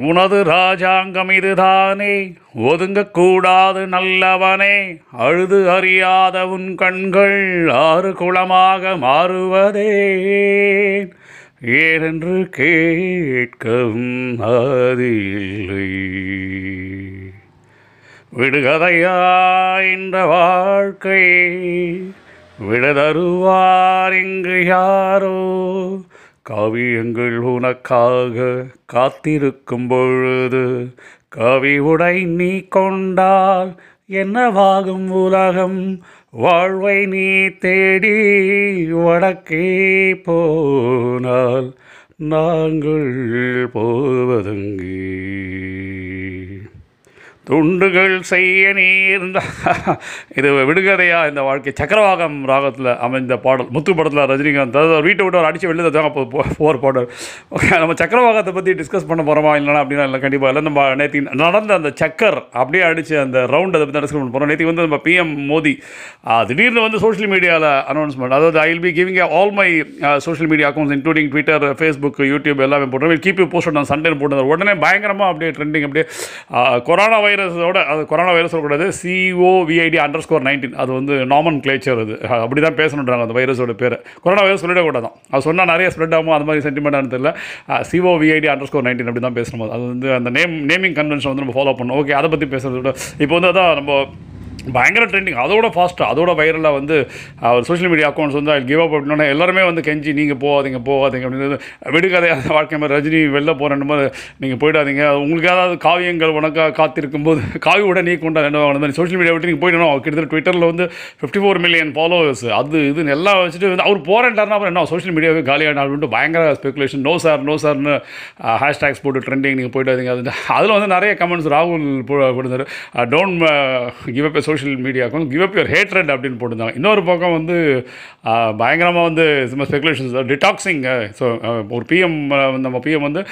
உனது ராஜாங்கம் இதுதானே. ஒதுங்கக்கூடாது நல்லவனே. அழுது அறியாத உன் கண்கள் ஆறு குளமாக மாறுவதே. ஏனென்று கேட்கவும் அது இல்லை விடுகதையா என்ற வாழ்க்கை விடதருவார் இங்கு யாரோ. காவியங்கள் உனக்காக காத்திருக்கும் பொழுது கவி உடை நீ கொண்டால் என்னவாகும் உலகம்? வாழ்வை நீ தேடி வடக்கே போனால் நாங்கள் போவதங்கே. துண்டுகள் செய்ய நேர்ந்த இது விடுகதையாக இந்த வாழ்க்கை? சக்கரவாகம் ராகத்தில் அமைந்த பாடல் முத்து படத்தில் ரஜினிகாந்த். அதாவது வீட்டை விட்டு அவர் அடித்து வெளியில் தான் அப்போ பாடல். ஓகே நம்ம சக்கரவாகத்தை பற்றி டிஸ்கஸ் பண்ண போகிறோமா இல்லைனா அப்படின்னா இல்லை கண்டிப்பாக இல்லை. நம்ம நேற்று நடந்த அந்த சக்கர் அப்படியே அடித்து அந்த ரவுண்ட் அதை பற்றி டிஸ்கஸ் பண்ண போகிறோம் நேற்று வந்து நம்ம பிஎம் மோடி திடீர்னு வந்து சோஷியல் மீடியாவில் அனௌன்ஸ்மெண்ட் அதாவது I will be giving all my social media accounts including Twitter Facebook YouTube எல்லாமே போட்டுருவேன் கீப் யூ போஸ்ட் நான் சண்டே போட்டு உடனே பயங்கரமாக அப்படியே ட்ரெண்டிங் அப்படியே கொரோனா வைரஸ் வைரஸோட அது கொரோனா வைரஸ் சொல்லக்கூடாது சிஓவிஐடி அண்டர் ஸ்கோர் நைன்டீன் அது வந்து நாமன் கிளேச்சர் அது. அப்படி தான் பேசணுன்றாங்க அந்த வைரஸோட பேர். கொரோனா வைரஸ் சொல்லிடக்கூடாது அது சொன்னால் நிறைய ஸ்ப்ரெட் ஆகும் அது மாதிரி சென்டிமெண்ட் தெரியல. சிஓவிஐடி அண்டர் ஸ்கோர் நைன்டீன் அப்படி தான் பேசணும். அது வந்து அந்த நேம் நேமிங் கன்வென்ஷன் வந்து நம்ம ஃபாலோ பண்ணணும். ஓகே அதை பற்றி பேசுறதை விட இப்போ வந்து அதான் நம்ம பயங்கர ட்ரெண்டிங் அதோட ஃபாஸ்ட்டாக அதோட வைரலாக வந்து அவர் சோஷியல் மீடியா அக்கௌண்ட்ஸ் வந்து கிவ் அப் அப்படின்னா எல்லாருமே வந்து கெஞ்சி நீங்கள் போகாதீங்க போகாதீங்க அப்படின்னு விடுகதை வாழ்க்கை மாதிரி ரஜினி வெளில போகிறேன் மாதிரி நீங்கள் போயிடாதீங்க. உங்களுக்கு ஏதாவது காவியங்கள் உனக்காக காத்திருக்கும் போது காவியோட நீ கொண்டா என்ன மாதிரி சோஷியல் மீடியா விட்டு நீங்கள் போயிடணும். கிட்டத்தட்ட ட்விட்டரில் வந்து ஃபிஃப்டி ஃபோர் மில்லியன் ஃபாலோவர்ஸ் அது இதுன்னு எல்லாம் வச்சுட்டு வந்து அவர் போகிறேன்டாருனா அப்புறம் என்ன சோஷியல் மீடியாவே காலியான அப்படின்ட்டு பயங்கர ஸ்பெகுலேஷன் நோ சார் நோ சார்னு ஹேஷ்டேக்ஸ் போட்டு ட்ரெண்டிங் நீங்கள் போயிடாதீங்க. அது அதில் வந்து நிறைய கமெண்ட்ஸ் ராகுல் போடுறாரு டோன்ட் கிவ் அப் சோஷியல் மீடியாவுக்கும் கிவ் அப் யுவர் ஹேட்ரட் அப்படின்னு போட்டிருந்தாங்க. இன்னொரு பக்கம் வந்து பயங்கரமாக வந்து சும்மா ஸ்பெகுலேஷன்ஸ் டிடாக்ஸிங் ஸோ ஒரு பிஎம் நம்ம பிஎம் வந்து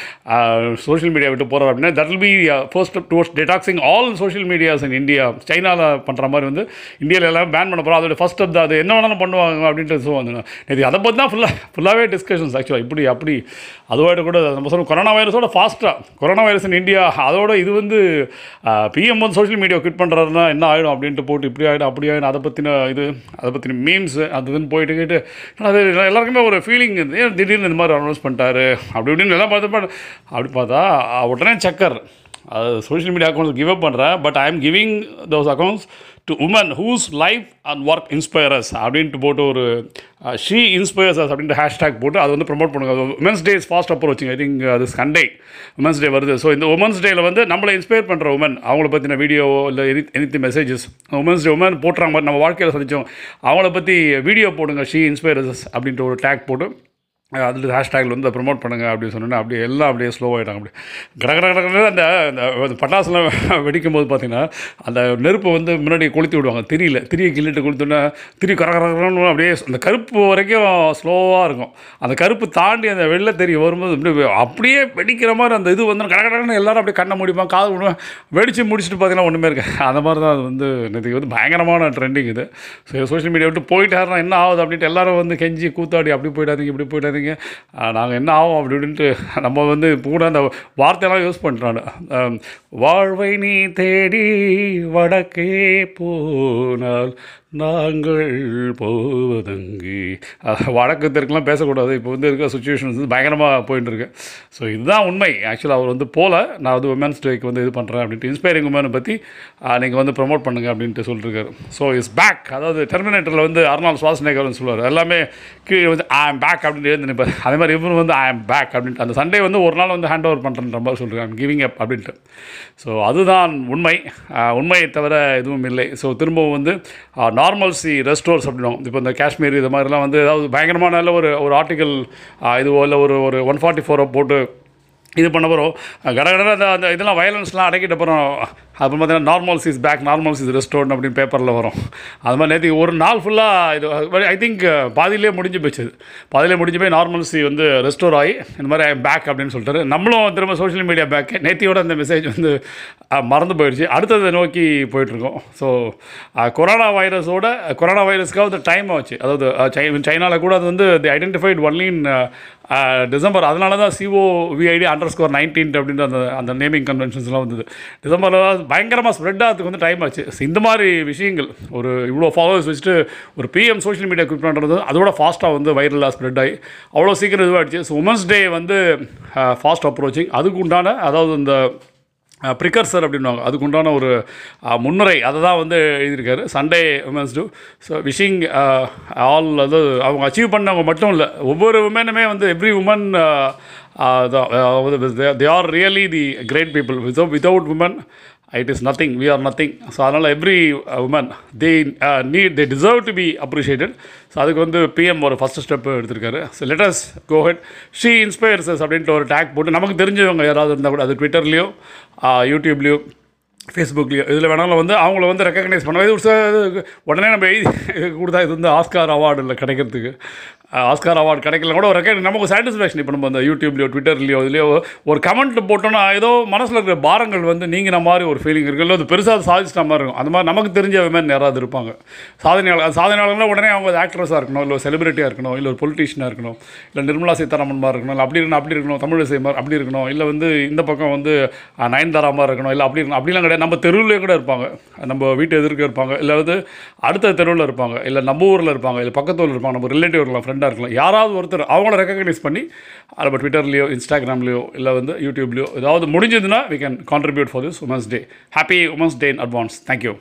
சோஷியல் மீடியா விட்டு போகிறார் அப்படின்னா that will be first towards detoxing all social medias in India சைனாவில் பண்ணுற மாதிரி வந்து இந்தியாவில் எல்லாம் பேன் பண்ண போகிறோம் அதோட ஃபஸ்ட் ஸ்டெப் அது என்ன வேணாலும் பண்ணுவாங்க அப்படின்ட்டு ஸோ வந்து இது அதை பற்றி தான் ஃபுல்லாக ஃபுல்லாகவே டிஸ்கஷன்ஸ் ஆக்சுவலாக இப்படி அப்படி அதோட கூட நம்ம சொல்லணும் கொரோனா வைரஸோட ஃபாஸ்ட்டாக கொரோனா வைரஸ் இன் இந்தியா அதோட இது வந்து பிஎம் வந்து சோஷியல் மீடியா குவிட் பண்ணுறாருன்னா என்ன ஆகிடும் அப்படின்னு அப்படின்ட்டு போட்டு இப்படி ஆகிடும் அப்படி ஆகிடும் அதை பற்றின இது அதை பற்றின மீம்ஸ் அது இதுன்னு போயிட்டு கேட்டு அது எல்லாருக்குமே ஒரு ஃபீலிங் ஏன் திடீர்னு இந்த மாதிரி அனௌன்ஸ் பண்ணிட்டாரு? அப்படி இப்படின்னு எல்லாம் பார்த்து அப்படி பார்த்தா உடனே சக்கர் அது social media accounts give up பண்ணுறேன் but I am giving those accounts to women whose life and work inspires அப்படின்ட்டு போட்டு ஒரு uh, ஷீ இன்ஸ்பயர்ஸ் அப்படின்ட்டு ஹேஷ்டேக் போட்டு அதை வந்து ப்ரொமோட் பண்ணுங்க. Women's day is fast approaching I think அது சண்டே உமன்ஸ் டே வருது. ஸோ இந்த உமன்ஸ் டேயில் வந்து நம்மளை இன்ஸ்பயர் பண்ணுற உமன் அவங்கள பற்றின வீடியோவோ இல்லை any any messages women's day women போட்டுறாங்க மாதிரி நம்ம வாழ்க்கையில் சந்தித்தோம் அவங்கள பற்றி வீடியோ போடுங்க ஷீ இன்ஸ்பயர்ஸ் அப்படின்ட்டு ஒரு டேக் போட்டு அதில் ஹேஷ்டேக்கில் வந்து ப்ரொமோட் பண்ணுங்கள் அப்படின்னு சொன்னோன்னா அப்படியே எல்லாம் அப்படியே ஸ்லோவாகிட்டாங்க அப்படி கட கட கட அந்த அந்த பட்டாசுலாம் வெடிக்கும் போது பார்த்திங்கன்னா அந்த நெருப்பை வந்து முன்னாடி கொளுத்தி விடுவாங்க. திரியில் திரியை கிள்ளிட்டு கொளுத்துனா திரி கர கரகரன்னு அப்படியே அந்த கருப்பு வரைக்கும் ஸ்லோவாக இருக்கும். அந்த கருப்பு தாண்டி அந்த வெளில தெரிய வரும்போது அப்படியே அப்படியே வெடிக்கிற மாதிரி அந்த இது வந்து கட எல்லோரும் அப்படியே கண்ணை முடிப்பாங்க. காது விடுவேன் வெடித்து முடிச்சுட்டு பார்த்தீங்கன்னா ஒன்றுமே இருக்கு அந்த மாதிரி தான் அது வந்து நேற்று வந்து பயங்கரமான ட்ரெண்டிங் இது. சோஷியல் மீடியா விட்டு போயிட்டாருன்னா என்ன ஆகுது அப்படின்ட்டு எல்லாரும் வந்து கெஞ்சி கூத்தாடி அப்படி போயிடாதீங்க இப்படி பண்ணாதீங்க நாங்கள் என்ன ஆகும் அப்படி இப்படின்ட்டு நம்ம வந்து இப்போ கூட அந்த வார்த்தையெல்லாம் யூஸ் பண்ணுறாங்க வாழ்வை நீ தேடி வடக்கே போனால் நாங்கள் போவதங்கு. வடக்கு தெற்குலாம் பேசக்கூடாது. இப்போ வந்து இருக்க சுச்சுவேஷன்ஸ் வந்து பயங்கரமாக போயிட்டு ஸோ இதுதான் உண்மை. ஆக்சுவலாக அவர் வந்து போகல நான் வந்து உமன்ஸ் டேக்கு வந்து இது பண்ணுறேன் அப்படின்ட்டு இன்ஸ்பைரிங் உமனை பற்றி நீங்கள் வந்து ப்ரொமோட் பண்ணுங்க அப்படின்ட்டு சொல்லிருக்காரு. ஸோ இஸ் பேக் அதாவது டெர்மினேட்டரில் வந்து அர்னால் சுவாசனேகர்னு சொல்லுவார். எல்லாமே கீழே வந்து ஐ ஆம் பேக் அப்படின்னு எழுந்து நினைப்பார். அதே மாதிரி இவரும் வந்து ஐ ஆம் பேக் அப்படின்ட்டு அந்த சண்டே வந்து ஒரு நாள் வந்து ஹேண்ட் ஓவர் பண்ணுறன்ற மாதிரி சொல்கிறாங்க கிவிங் அப் அப்படின்ட்டு. ஸோ அதுதான் உண்மை. உண்மையை தவிர எதுவும் இல்லை. ஸோ திரும்பவும் வந்து நார்மல்சி ரெஸ்டோர்ஸ் அப்படின்னும் இப்போ இந்த காஷ்மீர் இது மாதிரிலாம் வந்து ஏதாவது பயங்கரமான ஒரு ஒரு ஆர்டிக்கல் இதுவோ இல்லை ஒரு ஒரு ஒன் ஃபார்ட்டி ஃபோரோ போட்டு இது பண்ண போகிறோம் கடகடன அந்த அந்த இதெல்லாம் வயலன்ஸ்லாம் அடக்கிட்ட அப்புறம் அப்புறம் பார்த்தீங்கன்னா normal is back normal is restored அப்படின்னு பேப்பரில் வரும். அது மாதிரி நேற்று ஒரு நாள் ஃபுல்லாக இது ஐ திங்க் பாதியிலே முடிஞ்சு போச்சு பாதியிலே முடிஞ்சு போய் நார்மல்சி வந்து ரெஸ்டோர் ஆகி இந்த மாதிரி பேக் அப்படின்னு சொல்லிட்டு நம்மளும் திரும்ப சோஷியல் மீடியா பேக் நேத்தியோட அந்த மெசேஜ் வந்து மறந்து போயிடுச்சு. அடுத்ததை நோக்கி போயிட்டுருக்கோம். ஸோ கொரோனா வைரஸோட கொரோனா வைரஸ்க்காக வந்து டைம் ஆச்சு. அதாவது சைனாவில் கூட அது வந்து the identified only in December அதனால தான் COVID underscore nineteen அப்படின்ற அந்த அந்த நேமிங் கன்வென்ஷன்ஸ்லாம் வந்தது. டிசம்பரில் பயங்கரமாக ஸ்ப்ரெட் ஆகிறதுக்கு வந்து டைம் ஆச்சு. இந்த மாதிரி விஷயங்கள் ஒரு இவ்வளோ ஃபாலோவர்ஸ் வச்சுட்டு ஒரு பிஎம் சோஷியல் மீடியா குவிட் பண்ணுறது அதோட ஃபாஸ்ட்டாக வந்து வைரலாக ஸ்ப்ரெட் ஆகி அவ்வளோ சீக்கிரம் இதுவாகிடுச்சு ஸோ உமன்ஸ் டே வந்து ஃபாஸ்ட் அப்ரோச்சிங் அதுக்கு உண்டான அதாவது இந்த ப்ரிக்கர்சர் அப்படின்வாங்க அதுக்கு உண்டான ஒரு முன்னுரை. அதை தான் வந்து எழுதியிருக்காரு. Sunday women's to so wishing all அது அவங்க அச்சீவ் பண்ணவங்க மட்டும் இல்லை ஒவ்வொரு உமனுமே வந்து every woman they are really the great people with without woman it is nothing we are nothing so அதனால் every woman they need they deserve to be appreciated so அதுக்கு வந்து பிஎம் ஒரு ஃபஸ்ட் ஸ்டெப்பு எடுத்திருக்காரு. So let's go ahead she inspires அப்படின்ட்டு ஒரு take போட்டு நமக்கு தெரிஞ்சவங்க யாராவது இருந்தால் கூட அது ட்விட்டர்லேயோ யூடியூப்லேயோ uh, ஃபேஸ்புக்லேயோ இதில் வேணாலும் வந்து அவங்கள வந்து ரெக்கக்னைஸ் பண்ணுவோம் இது ஒரு இது உடனே நம்ம எழுதி கொடுத்தா இது வந்து ஆஸ்கார் அவார்டு இல்லை கிடைக்கிறதுக்கு. ஆஸ்கார் அவார்டு கிடைக்கல கூட ஒரு ரெக்கக் நமக்கு சாட்டிஸ்ஃபேக்ஷன் இப்போ நம்ம அந்த யூடியூப்லேயோ ட்விட்டர்லேயோ இதுலேயோ ஒரு கமெண்ட் போட்டோன்னா ஏதோ மனசில் இருக்கிற பாரங்கள் வந்து நீங்கிற மாதிரி ஒரு ஃபீலிங் இருக்குது இல்லை அது பெருசாக சாதிச்சிட்ட மாதிரி இருக்கும். அந்த மாதிரி நமக்கு தெரிஞ்ச மாதிரி யாராவது இருப்பாங்க. சாதனையாளர் சாதனையாளர்னா உடனே அவங்க ஆக்ட்ரஸாக இருக்கணும் இல்லை ஒரு செலிபிரிட்டியாக இருக்கணும் இல்லை ஒரு பொலிட்டீஷியனாக இருக்கணும் இல்லை நிர்மலா சீதாராமன் மாதிரி இருக்கணும் இல்லை அப்படி இருக்கணும் அப்படி இருக்கணும் தமிழிசை மாதிரி அப்படி இருக்கணும் இல்லை வந்து இந்த பக்கம் வந்து நயன்தாரா மாதிரி இருக்கணும் இல்லை அப்படி இருக்கணும் அப்படிலாம் கிடையாது. நம்ம தெருவிலே கூட இருப்பாங்க. நம்ம வீட்டு எதிர்க்க இருப்பாங்க. இல்லை வந்து அடுத்த தெருவில் இருப்பாங்க. இல்லை நம்ம ஊரில் இருப்பாங்க. இல்லை பக்கத்து ஊரில் இருப்பாங்க. நம்ம ரிலேட்டிவ் இருக்கலாம் ஃப்ரெண்டாக இருக்கலாம். யாராவது ஒருத்தர் அவங்கள ரெக்கக்னைஸ் பண்ணி அதை நம்ம ட்விட்டர்லேயோ இன்ஸ்டாகிராம்லேயோ இல்லை வந்து யூடியூப்லேயோ ஏதாவது முடிஞ்சதுன்னா we can contribute for this women's day happy women's day in advance thank you